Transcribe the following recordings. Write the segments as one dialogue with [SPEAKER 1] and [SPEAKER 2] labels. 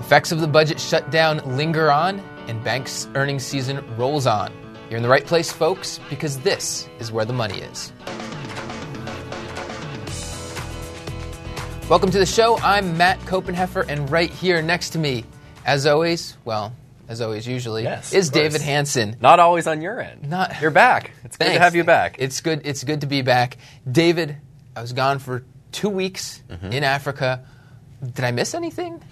[SPEAKER 1] Effects of the budget shutdown linger on, and banks' earnings season rolls on. You're in the right place, folks, because this is where the money is. Welcome to the show. I'm Matt Koppenheffer, and right here next to me, as always, well, as always, usually,
[SPEAKER 2] Yes,
[SPEAKER 1] is. David Hanson.
[SPEAKER 2] Not always on your end.
[SPEAKER 1] Not-
[SPEAKER 2] You're back. It's good
[SPEAKER 1] Thanks.
[SPEAKER 2] to have you back.
[SPEAKER 1] It's good. It's good to be back, David. I was gone for two weeks
[SPEAKER 2] Mm-hmm.
[SPEAKER 1] in Africa. Did I miss anything?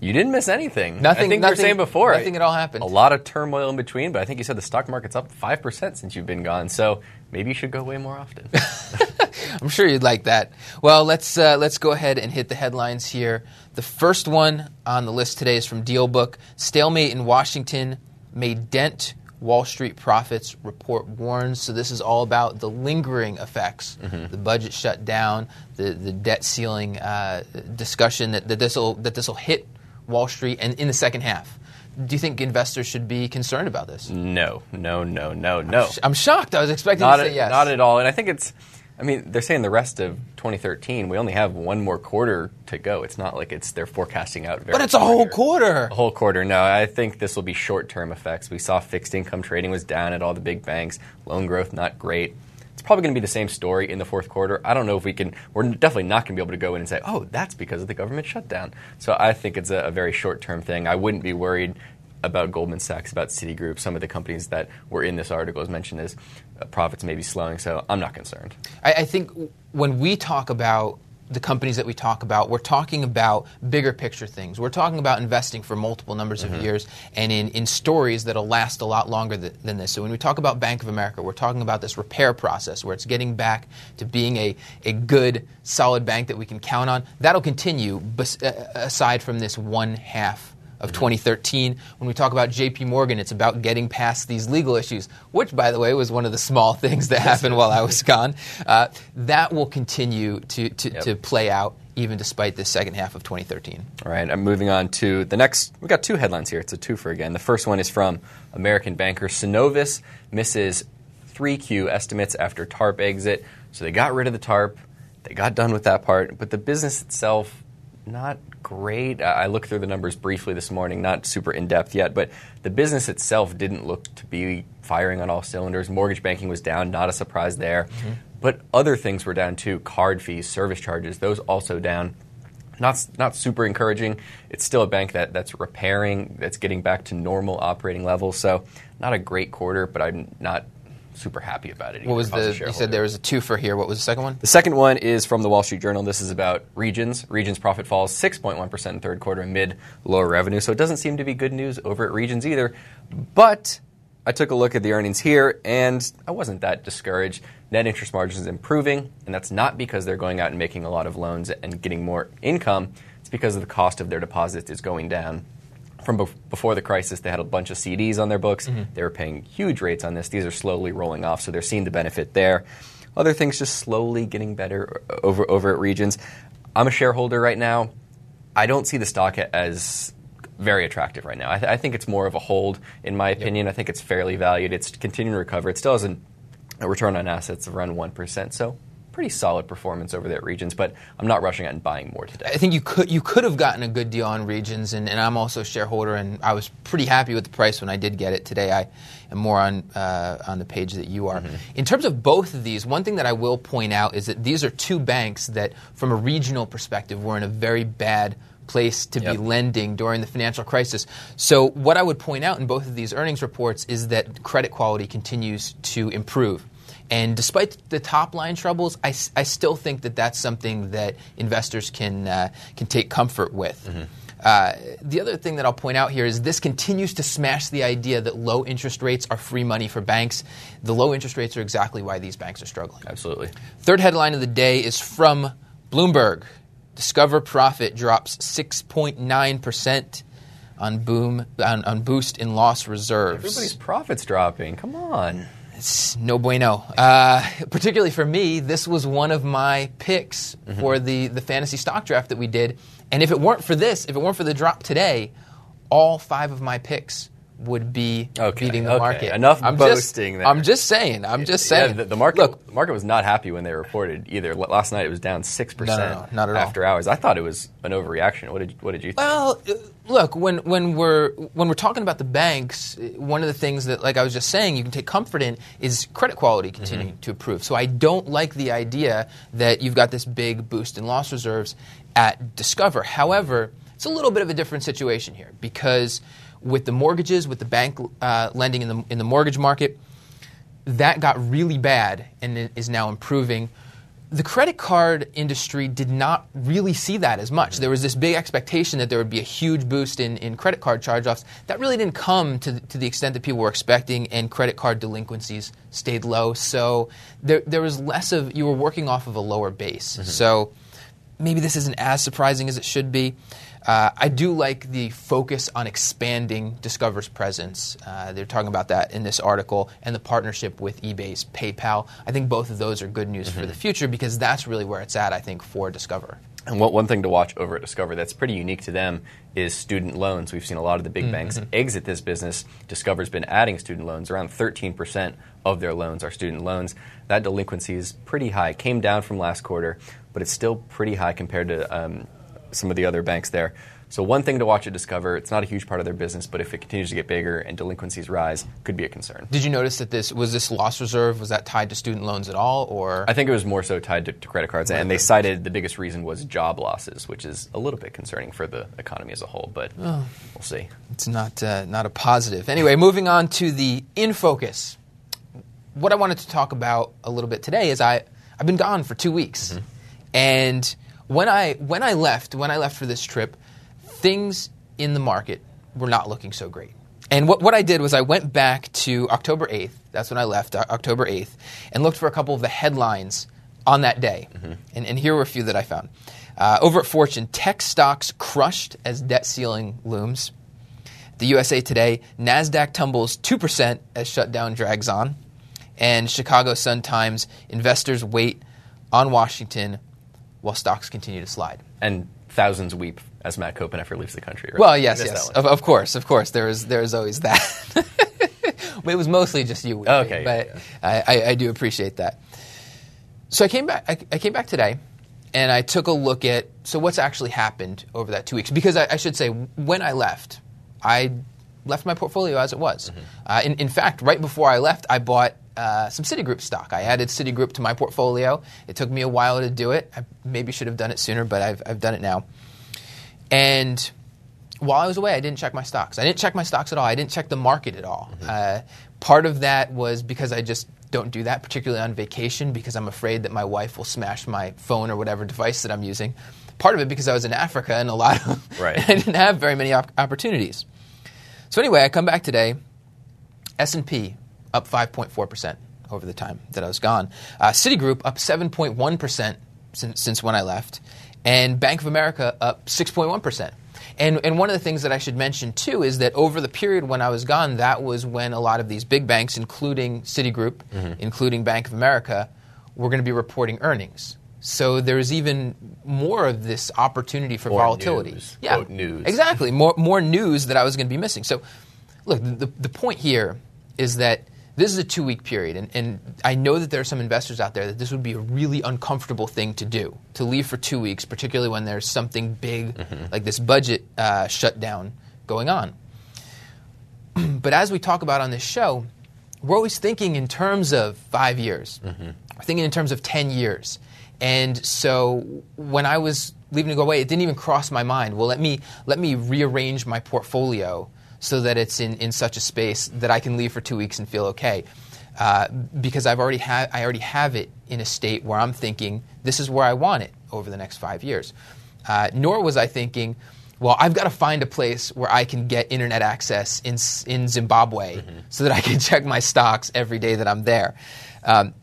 [SPEAKER 2] You didn't miss anything.
[SPEAKER 1] Nothing-
[SPEAKER 2] I think you were saying before.
[SPEAKER 1] nothing at all happened.
[SPEAKER 2] A lot of turmoil in between, but I think you said the stock market's up five percent since you've been gone. So maybe you should go way more often.
[SPEAKER 1] I'm sure you'd like that. Well, let's uh, let's go ahead and hit the headlines here. The first one on the list today is from DealBook. Stalemate in Washington may dent Wall Street profits. Report warns. So this is all about the lingering effects. The budget shutdown. The the debt ceiling uh, discussion that that this will that this will hit Wall Street and in the second half. Do you think investors should be concerned about this?
[SPEAKER 2] no, no, no, no, no.
[SPEAKER 1] I'm shocked. I was expecting
[SPEAKER 2] Not
[SPEAKER 1] to say
[SPEAKER 2] at,
[SPEAKER 1] yes.
[SPEAKER 2] not at all. And I think it's. I mean, they're saying the rest of 2013. We only have one more quarter to go. It's not like it's they're forecasting out. Very
[SPEAKER 1] but it's a whole quarter.
[SPEAKER 2] A whole quarter. No, I think this will be short-term effects. We saw fixed income trading was down at all the big banks. Loan growth not great. It's probably going to be the same story in the fourth quarter. I don't know if we can. We're definitely not going to be able to go in and say, "Oh, that's because of the government shutdown." So I think it's a, a very short-term thing. I wouldn't be worried about Goldman Sachs, about Citigroup, some of the companies that were in this article as mentioned as uh, profits may be slowing. So I'm not concerned.
[SPEAKER 1] I, I think when we talk about the companies that we talk about, we're talking about bigger picture things. We're talking about investing for multiple numbers of years and in, in stories that'll last a lot longer th- than this. So when we talk about Bank of America, we're talking about this repair process where it's getting back to being a, a good, solid bank that we can count on. That'll continue bes- uh, aside from this one half of 2013. When we talk about JP Morgan, it's about getting past these legal issues, which, by the way, was one of the small things that happened while I was gone. Uh, that will continue to, to,
[SPEAKER 2] Yep.
[SPEAKER 1] to play out even despite the second half of 2013.
[SPEAKER 2] All right, I'm moving on to the next. We've got two headlines here. It's a twofer again. The first one is from American banker Synovus misses 3Q estimates after TARP exit. So they got rid of the TARP. They got done with that part, but the business itself, not great. I looked through the numbers briefly this morning, not super in depth yet, but the business itself didn't look to be firing on all cylinders. Mortgage banking was down, not a surprise there. Mm-hmm. But other things were down too card fees, service charges, those also down not not super encouraging. It's still a bank that, that's repairing, that's getting back to normal operating levels. So not a great quarter, but I'm not super happy about it.
[SPEAKER 1] What was
[SPEAKER 2] either if I
[SPEAKER 1] the? You said there was a two for here. What was the second one?
[SPEAKER 2] The second one is from the Wall Street Journal. This is about Regions. Regions profit falls 6.1% in third quarter amid lower revenue. So it doesn't seem to be good news over at Regions either. But I took a look at the earnings here and I wasn't that discouraged. Net interest margin is improving, and that's not because they're going out and making a lot of loans and getting more income. It's because of the cost of their deposits is going down from bef- before the crisis, they had a bunch of CDs on their books. Mm-hmm. They were paying huge rates on this. These are slowly rolling off, so they're seeing the benefit there. Other things just slowly getting better over over at Regions. I'm a shareholder right now. I don't see the stock as very attractive right now. I, th- I think it's more of a hold, in my opinion. I think it's fairly valued. It's continuing to recover. It still has an, a return on assets of around one percent, so pretty solid performance over there at Regions. But I'm not rushing out and buying more today.
[SPEAKER 1] I think you could you could have gotten a good deal on regions, and, and I'm also a shareholder, and I was pretty happy with the price when I did get it. Today, I am more on uh, on the page that you are. In terms of both of these, one thing that I will point out is that these are two banks that, from a regional perspective, were in a very bad place to
[SPEAKER 2] Yep.
[SPEAKER 1] be lending during the financial crisis. So, what I would point out in both of these earnings reports is that credit quality continues to improve. And despite the top line troubles, I still think that that's something that investors can, uh, can take comfort with. Uh, the other thing that I'll point out here is this continues to smash the idea that low interest rates are free money for banks. The low interest rates are exactly why these banks are struggling.
[SPEAKER 2] Absolutely.
[SPEAKER 1] Third headline of the day is from Bloomberg. Discover profit drops 6.9% on boom on, on boost in loss reserves.
[SPEAKER 2] Everybody's profits dropping. Come on.
[SPEAKER 1] It's no bueno. Uh, particularly for me, this was one of my picks for the, the fantasy stock draft that we did. And if it weren't for this, if it weren't for the drop today, all five of my picks would be
[SPEAKER 2] Okay,
[SPEAKER 1] beating the
[SPEAKER 2] okay.
[SPEAKER 1] market.
[SPEAKER 2] Enough
[SPEAKER 1] I'm
[SPEAKER 2] boasting
[SPEAKER 1] Just,
[SPEAKER 2] there.
[SPEAKER 1] I'm just saying. I'm just
[SPEAKER 2] Yeah,
[SPEAKER 1] saying.
[SPEAKER 2] the, the market
[SPEAKER 1] Look,
[SPEAKER 2] the market was not happy when they reported either. Last night it was down six percent
[SPEAKER 1] No, no, at all.
[SPEAKER 2] after hours. I thought it was an overreaction. What did what did you think?
[SPEAKER 1] Well, uh, look when when we're when we're talking about the banks, uh, one of the things that, like I was just saying, you can take comfort in is credit quality continuing
[SPEAKER 2] Mm-hmm.
[SPEAKER 1] to improve. So I don't like the idea that you've got this big boost in loss reserves at Discover. However, it's a little bit of a different situation here because with the mortgages, with the bank uh, lending in the in the mortgage market, that got really bad and is now improving. The credit card industry did not really see that as much. There was this big expectation that there would be a huge boost in, in credit card charge offs. That really didn't come to, the- to the extent that people were expecting, and credit card delinquencies stayed low. So there, there was less of, you were working off of a lower base. So maybe this isn't as surprising as it should be. Uh, I do like the focus on expanding Discover's presence. Uh, they're talking about that in this article and the partnership with eBay's PayPal. I think both of those are good news for the future because that's really where it's at, I think, for Discover.
[SPEAKER 2] And one, one thing to watch over at Discover that's pretty unique to them is student loans. We've seen a lot of the big banks exit this business. Discover's been adding student loans. Around 13% of their loans are student loans. That delinquency is pretty high. Came down from last quarter, but it's still pretty high compared to um, some of the other banks there. So one thing to watch at Discover, it's not a huge part of their business, but if it continues to get bigger and delinquencies rise, could be a concern.
[SPEAKER 1] Did you notice that this was this loss reserve? Was that tied to student loans at all, or
[SPEAKER 2] I think it was more so tied to, to credit cards, and they cited the biggest reason was job losses, which is a little bit concerning for the economy as a whole. But we'll see.
[SPEAKER 1] It's not uh, not a positive. Anyway, moving on to the in focus. What I wanted to talk about a little bit today is I I've been gone for two weeks, and when I when I left when I left for this trip, things in the market were not looking so great. And what, what I did was I went back to October 8th, that's when I left, October 8th, and looked for a couple of the headlines on that day. And, and here were a few that I found. Uh, over at Fortune, tech stocks crushed as debt ceiling looms. The USA Today, NASDAQ tumbles 2% as shutdown drags on. And Chicago Sun Times, investors wait on Washington while stocks continue to slide.
[SPEAKER 2] And thousands weep as Matt Koppenheffer leaves the country. Right?
[SPEAKER 1] Well, yes, yes, of, of course, of course. There is there is always that. but it was mostly just you. weeping,
[SPEAKER 2] Okay, yeah,
[SPEAKER 1] but I, I, I do appreciate that. So I came back. I, I came back today, and I took a look at so what's actually happened over that two weeks. Because I, I should say, when I left, I left my portfolio as it was.
[SPEAKER 2] Mm-hmm.
[SPEAKER 1] Uh, in, in fact, right before I left, I bought. Uh, some Citigroup stock. I added Citigroup to my portfolio. It took me a while to do it. I maybe should have done it sooner, but I've, I've done it now. And while I was away, I didn't check my stocks. I didn't check my stocks at all. I didn't check the market at all. Uh, part of that was because I just don't do that, particularly on vacation, because I'm afraid that my wife will smash my phone or whatever device that I'm using. Part of it because I was in Africa and a lot of
[SPEAKER 2] Right.
[SPEAKER 1] I didn't have very many op- opportunities. So anyway, I come back today. S&P up 5.4 percent over the time that I was gone. Uh, Citigroup up 7.1 percent since, since when I left, and Bank of America up 6.1 percent. And, and one of the things that I should mention too is that over the period when I was gone, that was when a lot of these big banks, including Citigroup, including Bank of America, were going to be reporting earnings. So there's even more of this opportunity for
[SPEAKER 2] More
[SPEAKER 1] volatility.
[SPEAKER 2] news.
[SPEAKER 1] Yeah,
[SPEAKER 2] Quote, news.
[SPEAKER 1] exactly. More more news that I was going to be missing. So, look, the, the point here is that this is a two week period, and, and I know that there are some investors out there that this would be a really uncomfortable thing to do to leave for two weeks, particularly when there's something big like this budget uh, shutdown going on. but as we talk about on this show, we're always thinking in terms of five years. We're thinking in terms of 10 years. And so when I was leaving to go away, it didn't even cross my mind. Well, let me, let me rearrange my portfolio so that it's in, in such a space that I can leave for two weeks and feel okay. Uh, because I've already ha- I already have it in a state where I'm thinking this is where I want it over the next five years. Uh, nor was I thinking, well, I've got to find a place where I can get internet access in, in Zimbabwe so that I can check my stocks every day that I'm there. Um,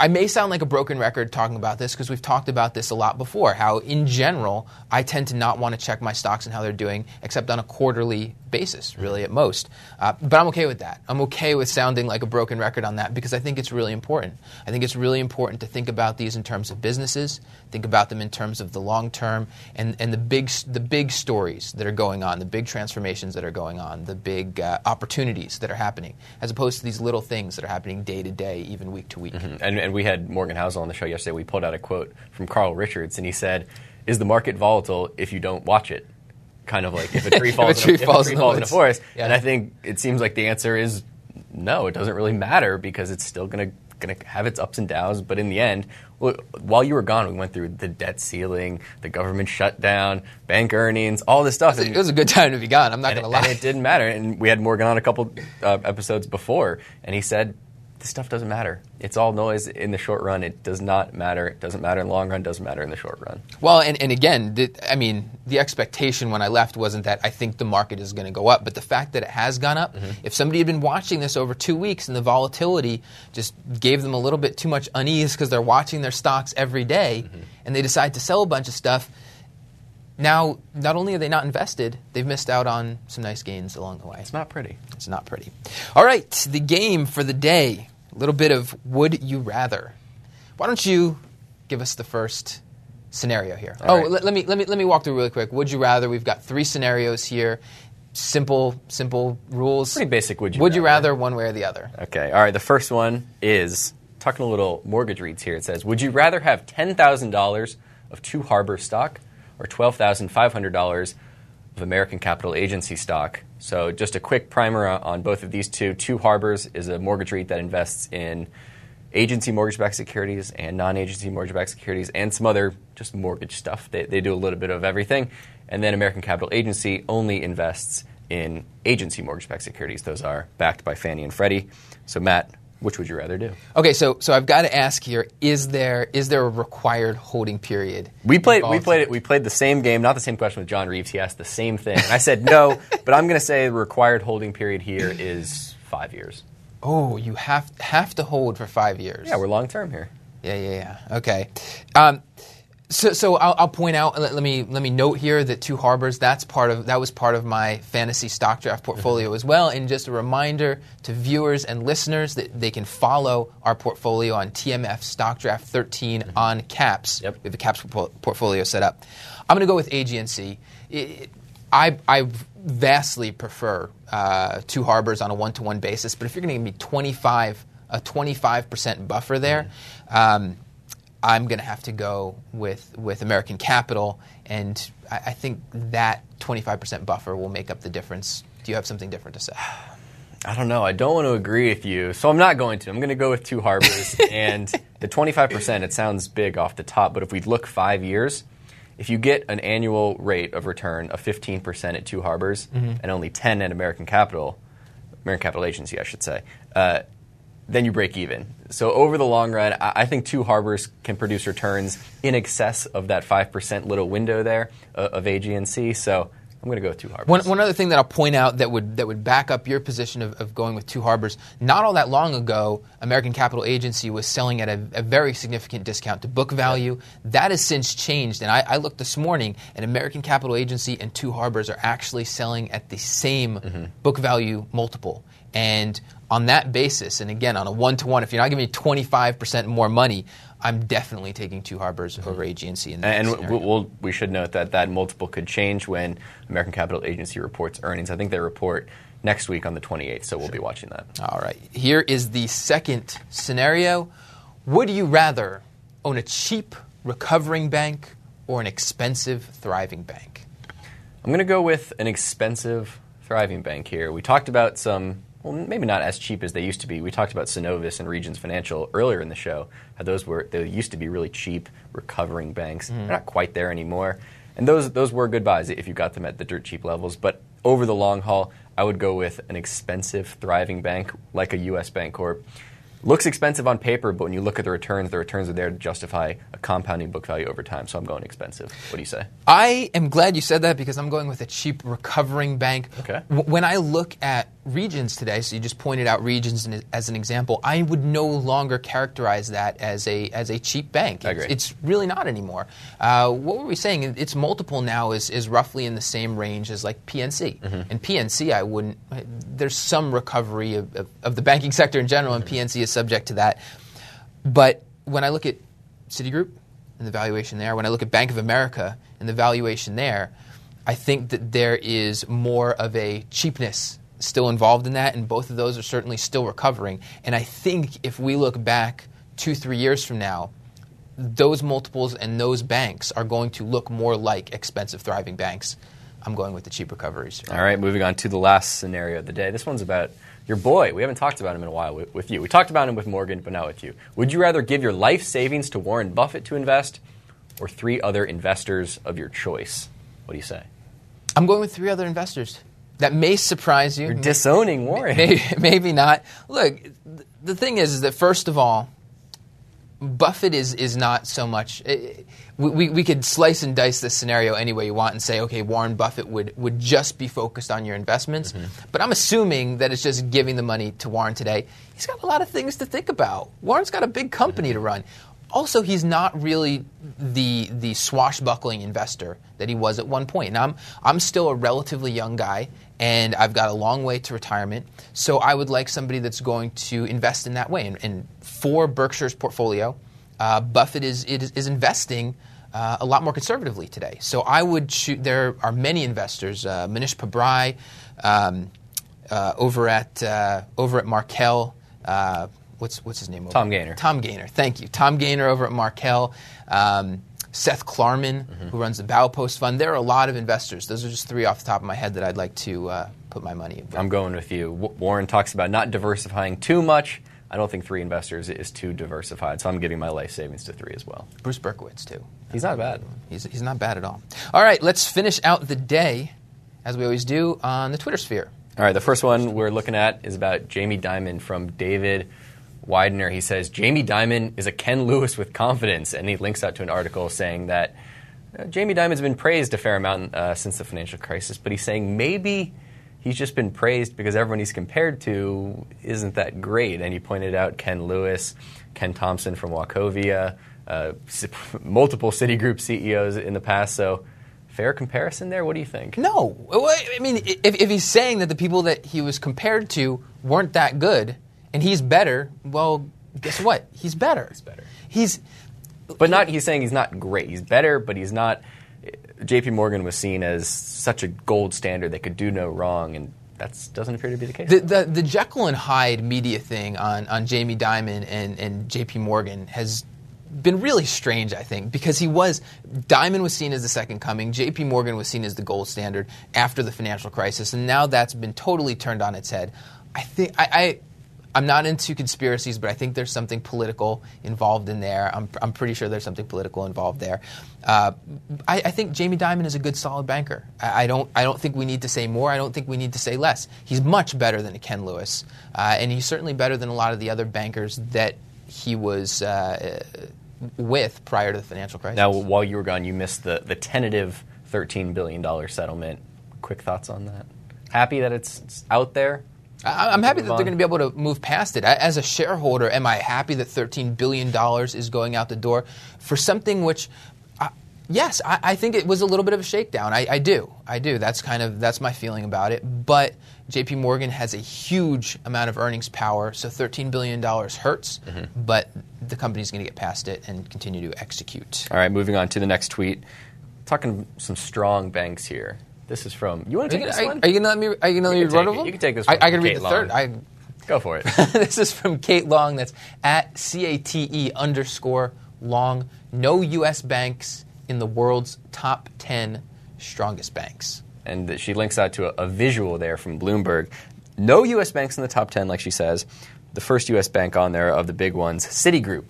[SPEAKER 1] I may sound like a broken record talking about this because we've talked about this a lot before. How, in general, I tend to not want to check my stocks and how they're doing except on a quarterly basis, really, at most. Uh, but I'm okay with that. I'm okay with sounding like a broken record on that because I think it's really important. I think it's really important to think about these in terms of businesses, think about them in terms of the long term, and, and the, big, the big stories that are going on, the big transformations that are going on, the big uh, opportunities that are happening, as opposed to these little things that are happening day to day, even week to week.
[SPEAKER 2] Mm-hmm. And, and we had Morgan Housel on the show yesterday. We pulled out a quote from Carl Richards, and he said, Is the market volatile if you don't watch it? kind of like if a tree falls,
[SPEAKER 1] a tree
[SPEAKER 2] in, a,
[SPEAKER 1] falls,
[SPEAKER 2] a,
[SPEAKER 1] in,
[SPEAKER 2] falls in a forest.
[SPEAKER 1] Yeah.
[SPEAKER 2] And I think it seems like the answer is no. It doesn't really matter because it's still going to going to have its ups and downs. But in the end, while you were gone, we went through the debt ceiling, the government shutdown, bank earnings, all this stuff.
[SPEAKER 1] It was a good time to be gone. I'm not going to lie.
[SPEAKER 2] And it didn't matter. And we had Morgan on a couple uh, episodes before, and he said this stuff doesn't matter. It's all noise in the short run. It does not matter. It doesn't matter in the long run. Doesn't matter in the short run.
[SPEAKER 1] Well, and, and again, the, I mean, the expectation when I left wasn't that I think the market is going to go up, but the fact that it has gone up. Mm-hmm. If somebody had been watching this over two weeks and the volatility just gave them a little bit too much unease because they're watching their stocks every day, mm-hmm. and they decide to sell a bunch of stuff. Now, not only are they not invested, they've missed out on some nice gains along the way.
[SPEAKER 2] It's not pretty.
[SPEAKER 1] It's not pretty. All right, the game for the day a little bit of would you rather. Why don't you give us the first scenario here?
[SPEAKER 2] All
[SPEAKER 1] oh,
[SPEAKER 2] right.
[SPEAKER 1] let, let, me let me let me walk through really quick. Would you rather? We've got three scenarios here. Simple simple rules.
[SPEAKER 2] Pretty basic. Would you?
[SPEAKER 1] Would
[SPEAKER 2] rather.
[SPEAKER 1] you rather one way or the other?
[SPEAKER 2] Okay. All right. The first one is talking a little mortgage REITs here. It says, "Would you rather have ten thousand dollars of Two Harbor stock or twelve thousand five hundred dollars of American Capital Agency stock?" So, just a quick primer on both of these two. Two Harbors is a mortgage REIT that invests in agency mortgage-backed securities and non-agency mortgage-backed securities and some other just mortgage stuff. They, they do a little bit of everything. And then American Capital Agency only invests in agency mortgage-backed securities. Those are backed by Fannie and Freddie. So, Matt, which would you rather do?
[SPEAKER 1] Okay, so so I've got to ask here: is there is there a required holding period?
[SPEAKER 2] We played we played it. We played the same game, not the same question with John Reeves. He asked the same thing, and I said no, but I'm going to say the required holding period here is five years.
[SPEAKER 1] Oh, you have have to hold for five years.
[SPEAKER 2] Yeah, we're long term here.
[SPEAKER 1] Yeah, yeah, yeah. Okay. Um, so, so I'll, I'll, point out. Let, let, me let me note here that Two Harbors. That's part of that was part of my fantasy stock draft portfolio mm-hmm. as well. And just a reminder to viewers and listeners that they can follow our portfolio on TMF Stock Draft 13 mm-hmm. on Caps.
[SPEAKER 2] Yep.
[SPEAKER 1] We have a Caps portfolio set up. I'm going to go with AGNC. It, I, I vastly prefer uh, Two Harbors on a one-to-one basis, but if you're going to give me 25 a 25% buffer there. Mm-hmm. Um, I'm going to have to go with, with American Capital, and I, I think that 25% buffer will make up the difference. Do you have something different to say?
[SPEAKER 2] I don't know. I don't want to agree with you, so I'm not going to. I'm going to go with Two Harbors, and the 25%. It sounds big off the top, but if we look five years, if you get an annual rate of return of 15% at Two Harbors mm-hmm. and only 10 at American Capital, American Capital Agency, I should say, uh, then you break even. So over the long run, I think two harbors can produce returns in excess of that five percent little window there uh, of AGNC. So I'm going to go with two harbors.
[SPEAKER 1] One, one other thing that I'll point out that would that would back up your position of, of going with two harbors. Not all that long ago, American Capital Agency was selling at a, a very significant discount to book value. That has since changed, and I, I, looked this morning, and American Capital Agency and two harbors are actually selling at the same mm-hmm. book value multiple. And on that basis, and again, on a one to one, if you're not giving me 25% more money, I'm definitely taking Two Harbors mm-hmm. over AGNC. In
[SPEAKER 2] and we'll, we'll, we should note that that multiple could change when American Capital Agency reports earnings. I think they report next week on the 28th, so we'll sure. be watching that.
[SPEAKER 1] All right. Here is the second scenario Would you rather own a cheap, recovering bank or an expensive, thriving bank?
[SPEAKER 2] I'm going to go with an expensive, thriving bank here. We talked about some well, maybe not as cheap as they used to be. We talked about Synovus and Regions Financial earlier in the show. How those were they used to be really cheap, recovering banks. Mm-hmm. They're not quite there anymore. And those those were good buys if you got them at the dirt cheap levels. But over the long haul, I would go with an expensive, thriving bank like a U.S. Bank Bancorp looks expensive on paper, but when you look at the returns, the returns are there to justify a compounding book value over time. So I'm going expensive. What do you say?
[SPEAKER 1] I am glad you said that because I'm going with a cheap recovering bank.
[SPEAKER 2] Okay.
[SPEAKER 1] when I look at regions today, so you just pointed out regions as an example. I would no longer characterize that as a as a cheap bank.
[SPEAKER 2] I agree.
[SPEAKER 1] It's, it's really not anymore. Uh, what were we saying? Its multiple now is is roughly in the same range as like PNC. And PNC, I wouldn't. There's some recovery of, of, of the banking sector in general, and PNC is subject to that. But when I look at Citigroup and the valuation there, when I look at Bank of America and the valuation there, I think that there is more of a cheapness still involved in that, and both of those are certainly still recovering. And I think if we look back two, three years from now, those multiples and those banks are going to look more like expensive, thriving banks. I'm going with the cheap recoveries.
[SPEAKER 2] All right, moving on to the last scenario of the day. This one's about your boy. We haven't talked about him in a while with, with you. We talked about him with Morgan, but not with you. Would you rather give your life savings to Warren Buffett to invest or three other investors of your choice? What do you say?
[SPEAKER 1] I'm going with three other investors. That may surprise you.
[SPEAKER 2] You're disowning Warren.
[SPEAKER 1] maybe, maybe not. Look, the thing is, is that first of all, Buffett is is not so much. eh, we, we, we could slice and dice this scenario any way you want and say, okay, Warren Buffett would, would just be focused on your investments. But I'm assuming that it's just giving the money to Warren today. He's got a lot of things to think about. Warren's got a big company to run. Also, he's not really the the swashbuckling investor that he was at one point. And I'm I'm still a relatively young guy, and I've got a long way to retirement. So I would like somebody that's going to invest in that way. And, and for Berkshire's portfolio, uh, Buffett is, is is investing uh, a lot more conservatively today. So I would shoot. There are many investors, uh, Mohnish Pabrai, um, uh, over at uh, over at Markel. What's what's his name?
[SPEAKER 2] Tom? Gaynor.
[SPEAKER 1] Tom Gaynor. Thank you, Tom Gaynor over at Markel. Um, Seth Klarman, who runs the Baupost Fund. There are a lot of investors. Those are just three off the top of my head that I'd like to uh, put my money in.
[SPEAKER 2] I'm going with you. W- Warren talks about not diversifying too much. I don't think three investors is too diversified, so I'm giving my life savings to three as well.
[SPEAKER 1] Bruce Berkowitz too.
[SPEAKER 2] He's not bad.
[SPEAKER 1] He's, he's not bad at all. All right, let's finish out the day, as we always do, on the Twitter sphere.
[SPEAKER 2] All right, the first one we're looking at is about Jamie Dimon from David Widener. He says Jamie Dimon is a Ken Lewis with confidence, and he links out to an article saying that uh, Jamie Dimon's been praised a fair amount uh, since the financial crisis, but he's saying maybe he's just been praised because everyone he's compared to isn't that great. And he pointed out Ken Lewis, Ken Thompson from Wachovia, uh, multiple Citigroup CEOs in the past. So, fair comparison there. What do you think?
[SPEAKER 1] No, I mean, if, if he's saying that the people that he was compared to weren't that good, and he's better, well, guess what? He's better. He's
[SPEAKER 2] better.
[SPEAKER 1] He's
[SPEAKER 2] But not. He's saying he's not great. He's better, but he's not. J.P. Morgan was seen as such a gold standard that could do no wrong, and that doesn't appear to be the case.
[SPEAKER 1] The, the, the Jekyll and Hyde media thing on, on Jamie Dimon and, and JP Morgan has been really strange, I think, because he was, Dimon was seen as the second coming, JP Morgan was seen as the gold standard after the financial crisis, and now that's been totally turned on its head. I think, I, I I'm not into conspiracies, but I think there's something political involved in there. I'm, I'm pretty sure there's something political involved there. Uh, I, I think Jamie Dimon is a good, solid banker. I, I don't. I don't think we need to say more. I don't think we need to say less. He's much better than Ken Lewis, uh, and he's certainly better than a lot of the other bankers that he was uh, with prior to the financial crisis.
[SPEAKER 2] now, while you were gone, you missed the, the tentative $13 billion settlement. Quick thoughts on that? Happy that it's, it's out there?
[SPEAKER 1] I- I'm happy that
[SPEAKER 2] Move
[SPEAKER 1] they're going to be able to move past it. I- As a shareholder, am I happy that $13 billion is going out the door for something which, yes, I, I think it was a little bit of a shakedown. I, I do. I do. That's kind of, that's my feeling about it. But JP Morgan has a huge amount of earnings power, so $13 billion hurts,
[SPEAKER 2] Mm-hmm.
[SPEAKER 1] but the company's going to get past it and continue to execute.
[SPEAKER 2] All right, moving on to the next tweet. Talking some strong banks here. This is from. You want to take
[SPEAKER 1] gonna-
[SPEAKER 2] this one?
[SPEAKER 1] are you to let me, are you to let me run over them?
[SPEAKER 2] You can take this
[SPEAKER 1] I,
[SPEAKER 2] one
[SPEAKER 1] I can read the third. I,
[SPEAKER 2] Go for it.
[SPEAKER 1] this is from Kate Long. That's at CATE underscore Long. No U.S. banks in the world's top 10 strongest banks.
[SPEAKER 2] and she links out to a, a visual there from Bloomberg. No U.S. banks in the top 10, like she says. The first U.S. bank on there of the big ones, Citigroup,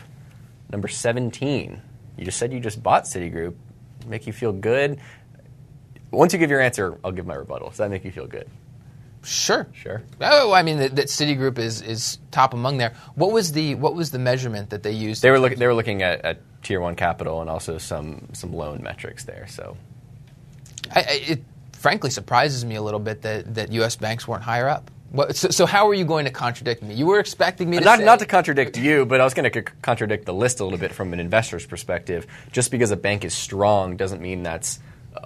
[SPEAKER 2] number 17. You just said you just bought Citigroup. Make you feel good? Once you give your answer, I'll give my rebuttal. Does that make you feel good?
[SPEAKER 1] Sure.
[SPEAKER 2] Sure.
[SPEAKER 1] Oh, I mean that, that Citigroup is, is top among there. What was the what was the measurement that they used?
[SPEAKER 2] They were, look, they were looking at, at tier one capital and also some, some loan metrics there. So
[SPEAKER 1] I, I, it frankly surprises me a little bit that, that U.S. banks weren't higher up. What, so, so how are you going to contradict me? You were expecting me to
[SPEAKER 2] not
[SPEAKER 1] say,
[SPEAKER 2] not to contradict you, but I was going to c- contradict the list a little bit from an investor's perspective. Just because a bank is strong doesn't mean that's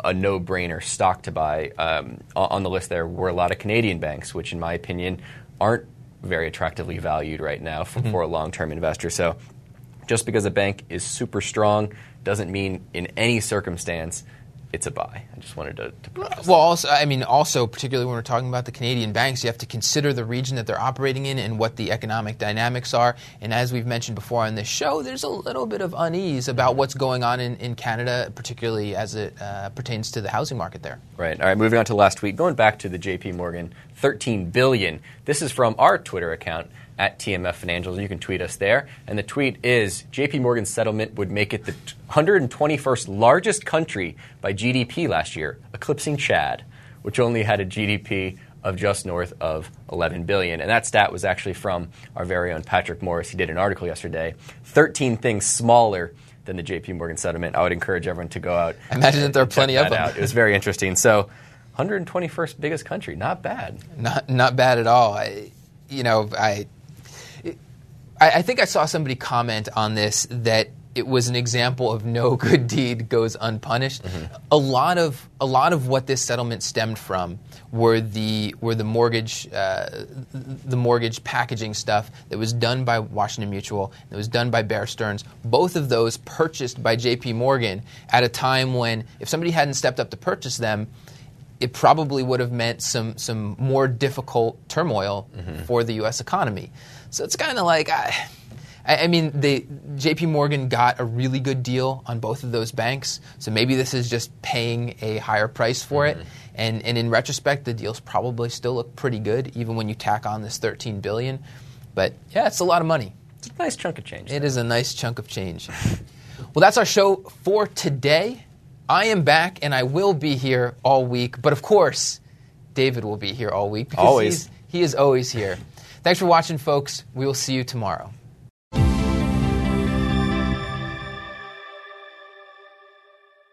[SPEAKER 2] a no-brainer stock to buy. Um, on the list there were a lot of Canadian banks, which, in my opinion, aren't very attractively valued right now for, for a long-term investor. So, just because a bank is super strong doesn't mean in any circumstance it's a buy. I just wanted to, to
[SPEAKER 1] Well, also, I mean, also, particularly when we're talking about the Canadian banks, you have to consider the region that they're operating in and what the economic dynamics are. And as we've mentioned before on this show, there's a little bit of unease about what's going on in, in Canada, particularly as it uh, pertains to the housing market there.
[SPEAKER 2] Right. All right. Moving on to last week. Going back to the J.P. Morgan 13 billion. This is from our Twitter account at TMF Financials. You can tweet us there. And the tweet is J.P. Morgan's settlement would make it the 121st largest country by GDP last year, eclipsing Chad, which only had a GDP of just north of 11 billion. And that stat was actually from our very own Patrick Morris. He did an article yesterday. 13 things smaller than the JP Morgan settlement. I would encourage everyone to go out.
[SPEAKER 1] I imagine that there are plenty of them.
[SPEAKER 2] out. It was very interesting. So, 121st biggest country, not bad.
[SPEAKER 1] Not not bad at all. I, you know, I, I I think I saw somebody comment on this that it was an example of no good deed goes unpunished. A lot of a lot of what this settlement stemmed from were the were the mortgage uh, the mortgage packaging stuff that was done by Washington Mutual that was done by Bear Stearns. Both of those purchased by J.P. Morgan at a time when if somebody hadn't stepped up to purchase them it probably would have meant some some more difficult turmoil mm-hmm. for the U.S. economy. So it's kind of like I, I mean, they, J.P. Morgan got a really good deal on both of those banks. So maybe this is just paying a higher price for it. Mm-hmm. And and in retrospect, the deals probably still look pretty good, even when you tack on this 13 billion. But yeah, it's a lot of money.
[SPEAKER 2] It's a nice chunk of change.
[SPEAKER 1] It is a nice chunk of change. well, that's our show for today. I am back and I will be here all week, but of course, David will be here all week because
[SPEAKER 2] Always.
[SPEAKER 1] he is always here. Thanks for watching, folks. We will see you tomorrow.